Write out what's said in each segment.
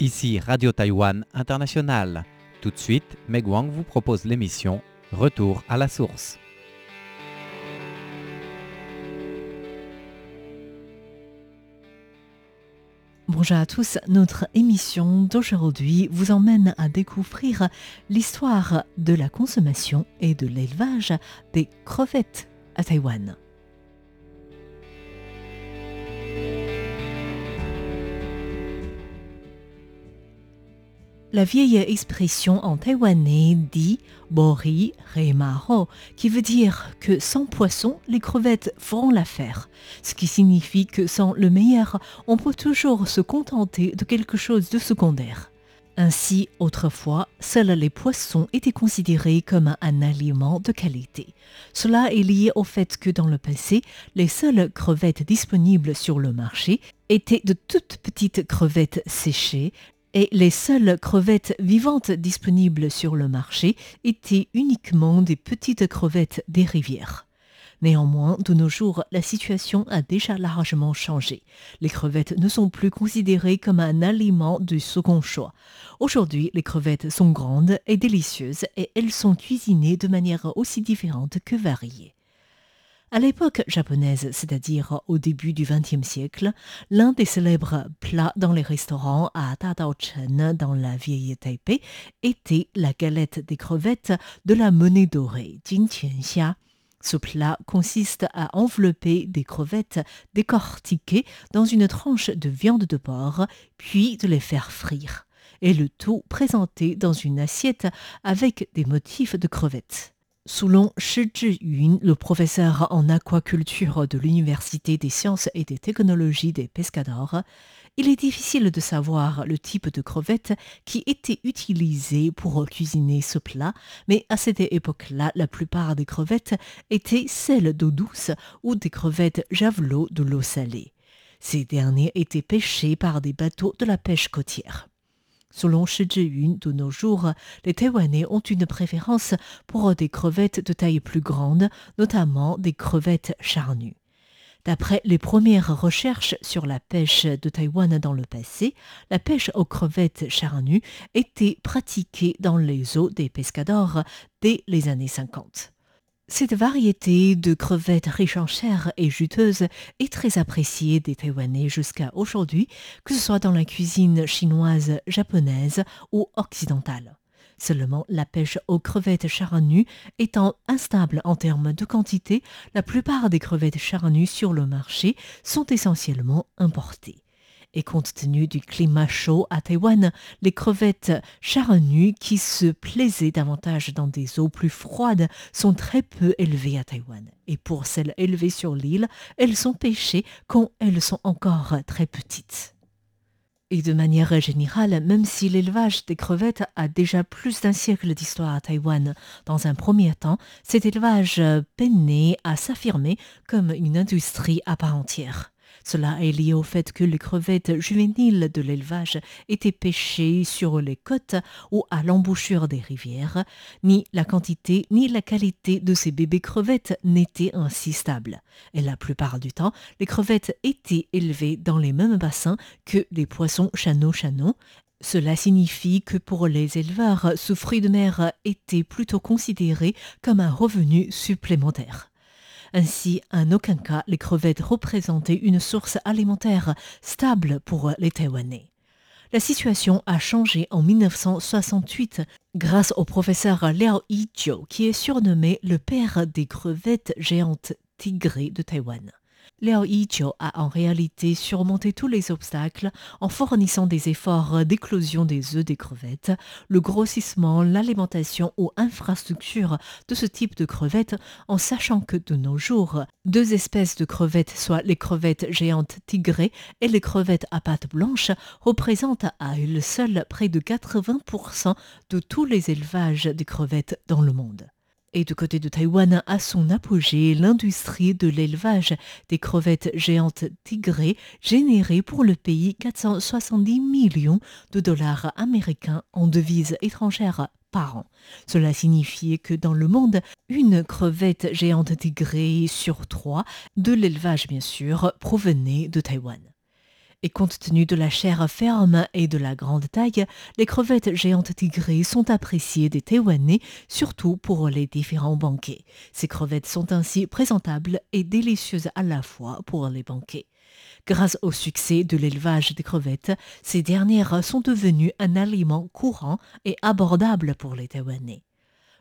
Ici Radio Taïwan International. Tout de suite, Meg Wang vous propose l'émission Retour à la source. Bonjour à tous, notre émission d'aujourd'hui vous emmène à découvrir l'histoire de la consommation et de l'élevage des crevettes à Taïwan. La vieille expression en taïwanais dit bori remaro, qui veut dire que sans poisson, les crevettes feront l'affaire. Ce qui signifie que sans le meilleur, on peut toujours se contenter de quelque chose de secondaire. Ainsi, autrefois, seuls les poissons étaient considérés comme un aliment de qualité. Cela est lié au fait que dans le passé, les seules crevettes disponibles sur le marché étaient de toutes petites crevettes séchées, et les seules crevettes vivantes disponibles sur le marché étaient uniquement des petites crevettes des rivières. Néanmoins, de nos jours, la situation a déjà largement changé. Les crevettes ne sont plus considérées comme un aliment de second choix. Aujourd'hui, les crevettes sont grandes et délicieuses et elles sont cuisinées de manière aussi différente que variée. À l'époque japonaise, c'est-à-dire au début du XXe siècle, l'un des célèbres plats dans les restaurants à Tadaochen, dans la vieille Taipei, était la galette des crevettes de la monnaie dorée, Jinqianxia. Ce plat consiste à envelopper des crevettes décortiquées dans une tranche de viande de porc, puis de les faire frire, et le tout présenté dans une assiette avec des motifs de crevettes. Selon Shi Zhiyun, le professeur en aquaculture de l'Université des sciences et des technologies des Pescadores, il est difficile de savoir le type de crevettes qui était utilisé pour cuisiner ce plat, mais à cette époque-là, la plupart des crevettes étaient celles d'eau douce ou des crevettes javelots de l'eau salée. Ces derniers étaient pêchés par des bateaux de la pêche côtière. Selon Shi Zhiyun, de nos jours, les Taïwanais ont une préférence pour des crevettes de taille plus grande, notamment des crevettes charnues. D'après les premières recherches sur la pêche de Taïwan dans le passé, la pêche aux crevettes charnues était pratiquée dans les eaux des pescadors dès les années 50. Cette variété de crevettes riches en chair et juteuses est très appréciée des Taïwanais jusqu'à aujourd'hui, que ce soit dans la cuisine chinoise, japonaise ou occidentale. Seulement, la pêche aux crevettes charnues étant instable en termes de quantité, la plupart des crevettes charnues sur le marché sont essentiellement importées. Et compte tenu du climat chaud à Taïwan, les crevettes charnues qui se plaisaient davantage dans des eaux plus froides sont très peu élevées à Taïwan. Et pour celles élevées sur l'île, elles sont pêchées quand elles sont encore très petites. Et de manière générale, même si l'élevage des crevettes a déjà plus d'un siècle d'histoire à Taïwan, dans un premier temps, cet élevage peinait à s'affirmer comme une industrie à part entière. Cela est lié au fait que les crevettes juvéniles de l'élevage étaient pêchées sur les côtes ou à l'embouchure des rivières. Ni la quantité ni la qualité de ces bébés crevettes n'étaient ainsi stables. Et la plupart du temps, les crevettes étaient élevées dans les mêmes bassins que les poissons chano-chano. Cela signifie que pour les éleveurs, ce fruit de mer était plutôt considéré comme un revenu supplémentaire. Ainsi, en aucun cas, les crevettes représentaient une source alimentaire stable pour les Taïwanais. La situation a changé en 1968 grâce au professeur Liao Yijiu, qui est surnommé le père des crevettes géantes tigrées de Taïwan. Liao Yijiu a en réalité surmonté tous les obstacles en fournissant des efforts d'éclosion des œufs des crevettes, le grossissement, l'alimentation ou infrastructure de ce type de crevettes, en sachant que de nos jours, deux espèces de crevettes, soit les crevettes géantes tigrées et les crevettes à pattes blanches, représentent à elles seules près de 80% de tous les élevages de crevettes dans le monde. Et du côté de Taïwan, à son apogée, l'industrie de l'élevage des crevettes géantes tigrées générait pour le pays 470 millions de dollars américains en devises étrangères par an. Cela signifiait que dans le monde, une crevette géante tigrée sur trois, de l'élevage bien sûr, provenait de Taïwan. Et compte tenu de la chair ferme et de la grande taille, les crevettes géantes tigrées sont appréciées des Taïwanais, surtout pour les différents banquets. Ces crevettes sont ainsi présentables et délicieuses à la fois pour les banquets. Grâce au succès de l'élevage des crevettes, ces dernières sont devenues un aliment courant et abordable pour les Taïwanais.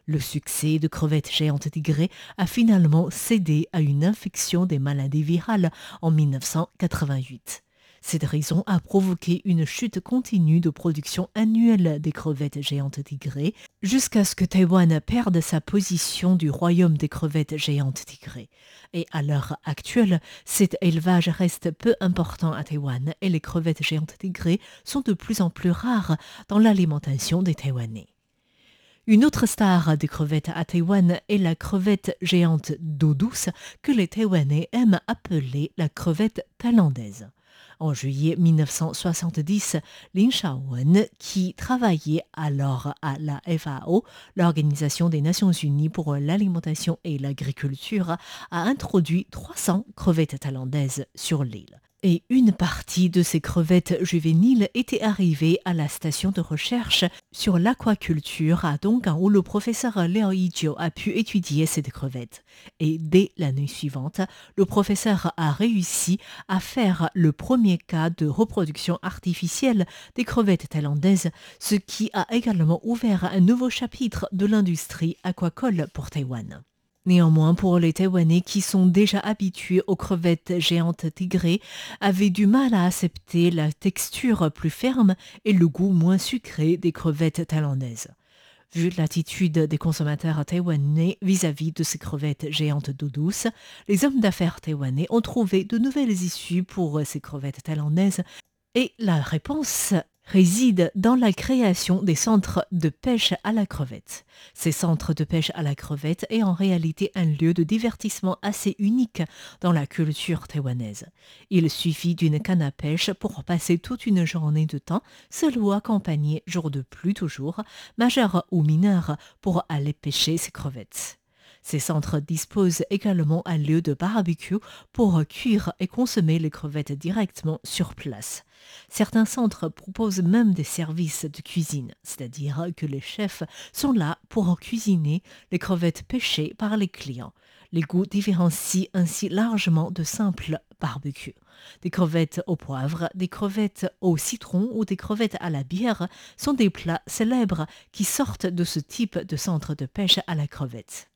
Le succès de crevettes géantes tigrées a finalement cédé à une infection des maladies virales en 1988. Cette raison a provoqué une chute continue de production annuelle des crevettes géantes tigrées jusqu'à ce que Taïwan perde sa position du royaume des crevettes géantes tigrées. Et à l'heure actuelle, cet élevage reste peu important à Taïwan et les crevettes géantes tigrées sont de plus en plus rares dans l'alimentation des Taïwanais. Une autre star des crevettes à Taïwan est la crevette géante d'eau douce que les Taïwanais aiment appeler la crevette thaïlandaise. En juillet 1970, Lin Shaowen, qui travaillait alors à la FAO, l'Organisation des Nations Unies pour l'alimentation et l'agriculture, a introduit 300 crevettes thaïlandaises sur l'île et une partie de ces crevettes juvéniles était arrivée à la station de recherche sur l'aquaculture à Donggang où le professeur Liao Yijio a pu étudier cette crevettes. Et dès l'année suivante, le professeur a réussi à faire le premier cas de reproduction artificielle des crevettes thaïlandaises, ce qui a également ouvert un nouveau chapitre de l'industrie aquacole pour Taïwan. Néanmoins, pour les Taïwanais qui sont déjà habitués aux crevettes géantes tigrées, avaient du mal à accepter la texture plus ferme et le goût moins sucré des crevettes thaïlandaises. Vu l'attitude des consommateurs taïwanais vis-à-vis de ces crevettes géantes d'eau douce, les hommes d'affaires taïwanais ont trouvé de nouvelles issues pour ces crevettes thaïlandaises et la réponse réside dans la création des centres de pêche à la crevette. Ces centres de pêche à la crevette est en réalité un lieu de divertissement assez unique dans la culture taïwanaise. Il suffit d'une canne à pêche pour passer toute une journée de temps, seul ou accompagné, jour de pluie toujours, majeur ou mineur, pour aller pêcher ces crevettes. Ces centres disposent également un lieu de barbecue pour cuire et consommer les crevettes directement sur place. Certains centres proposent même des services de cuisine, c'est-à-dire que les chefs sont là pour cuisiner les crevettes pêchées par les clients. Les goûts différencient ainsi largement de simples barbecues. Des crevettes au poivre, des crevettes au citron ou des crevettes à la bière sont des plats célèbres qui sortent de ce type de centre de pêche à la crevette.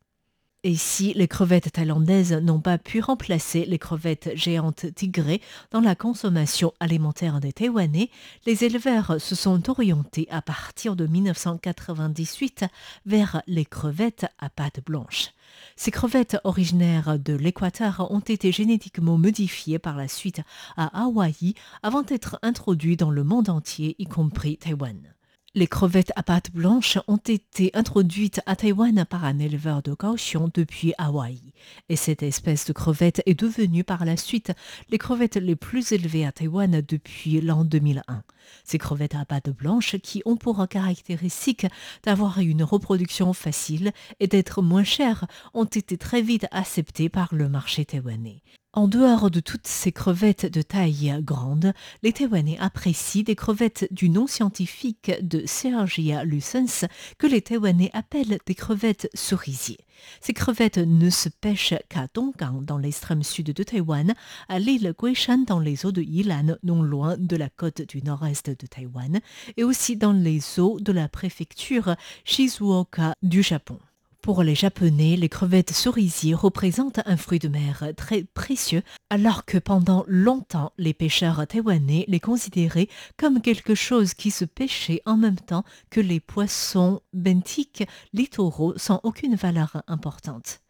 Et si les crevettes thaïlandaises n'ont pas pu remplacer les crevettes géantes tigrées dans la consommation alimentaire des Taïwanais, les éleveurs se sont orientés à partir de 1998 vers les crevettes à pâte blanche. Ces crevettes originaires de l'Équateur ont été génétiquement modifiées par la suite à Hawaï avant d'être introduites dans le monde entier, y compris Taïwan. Les crevettes à pâte blanche ont été introduites à Taïwan par un éleveur de Kaohsiung depuis Hawaï. Et cette espèce de crevette est devenue par la suite les crevettes les plus élevées à Taïwan depuis l'an 2001. Ces crevettes à pâte blanche qui ont pour caractéristique d'avoir une reproduction facile et d'être moins chères ont été très vite acceptées par le marché taïwanais. En dehors de toutes ces crevettes de taille grande, les Taïwanais apprécient des crevettes du nom scientifique de Sergia lucens que les Taïwanais appellent des crevettes cerisiers. Ces crevettes ne se pêchent qu'à Donggang dans l'extrême sud de Taïwan, à l'île Guishan dans les eaux de Yilan, non loin de la côte du nord-est de Taïwan, et aussi dans les eaux de la préfecture Shizuoka du Japon. Pour les Japonais, les crevettes cerisiers représentent un fruit de mer très précieux, alors que pendant longtemps, les pêcheurs taïwanais les considéraient comme quelque chose qui se pêchait en même temps que les poissons benthiques littoraux sans aucune valeur importante.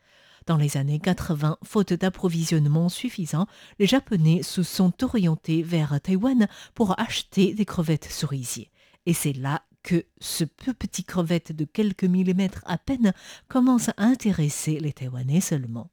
Dans les années 80, faute d'approvisionnement suffisant, les Japonais se sont orientés vers Taïwan pour acheter des crevettes cerisiers. Et c'est là que ce peu petit crevette de quelques millimètres à peine commence à intéresser les Taïwanais seulement.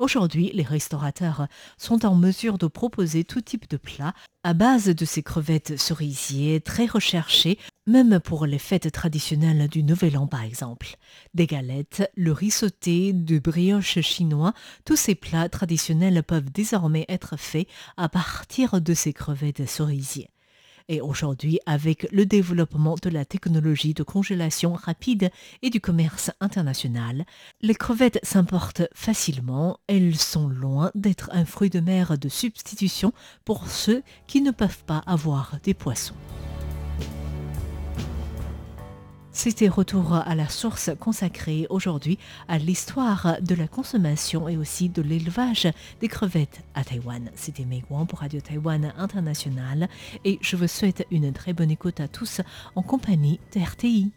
Aujourd'hui, les restaurateurs sont en mesure de proposer tout type de plats à base de ces crevettes cerisiers très recherchées, même pour les fêtes traditionnelles du Nouvel An par exemple. Des galettes, le riz sauté, de brioche chinois, tous ces plats traditionnels peuvent désormais être faits à partir de ces crevettes cerisiers. Et aujourd'hui, avec le développement de la technologie de congélation rapide et du commerce international, les crevettes s'importent facilement. Elles sont loin d'être un fruit de mer de substitution pour ceux qui ne peuvent pas avoir des poissons. C'était Retour à la source consacré aujourd'hui à l'histoire de la consommation et aussi de l'élevage des crevettes à Taïwan. C'était Mei Guang pour Radio Taïwan International et je vous souhaite une très bonne écoute à tous en compagnie de RTI.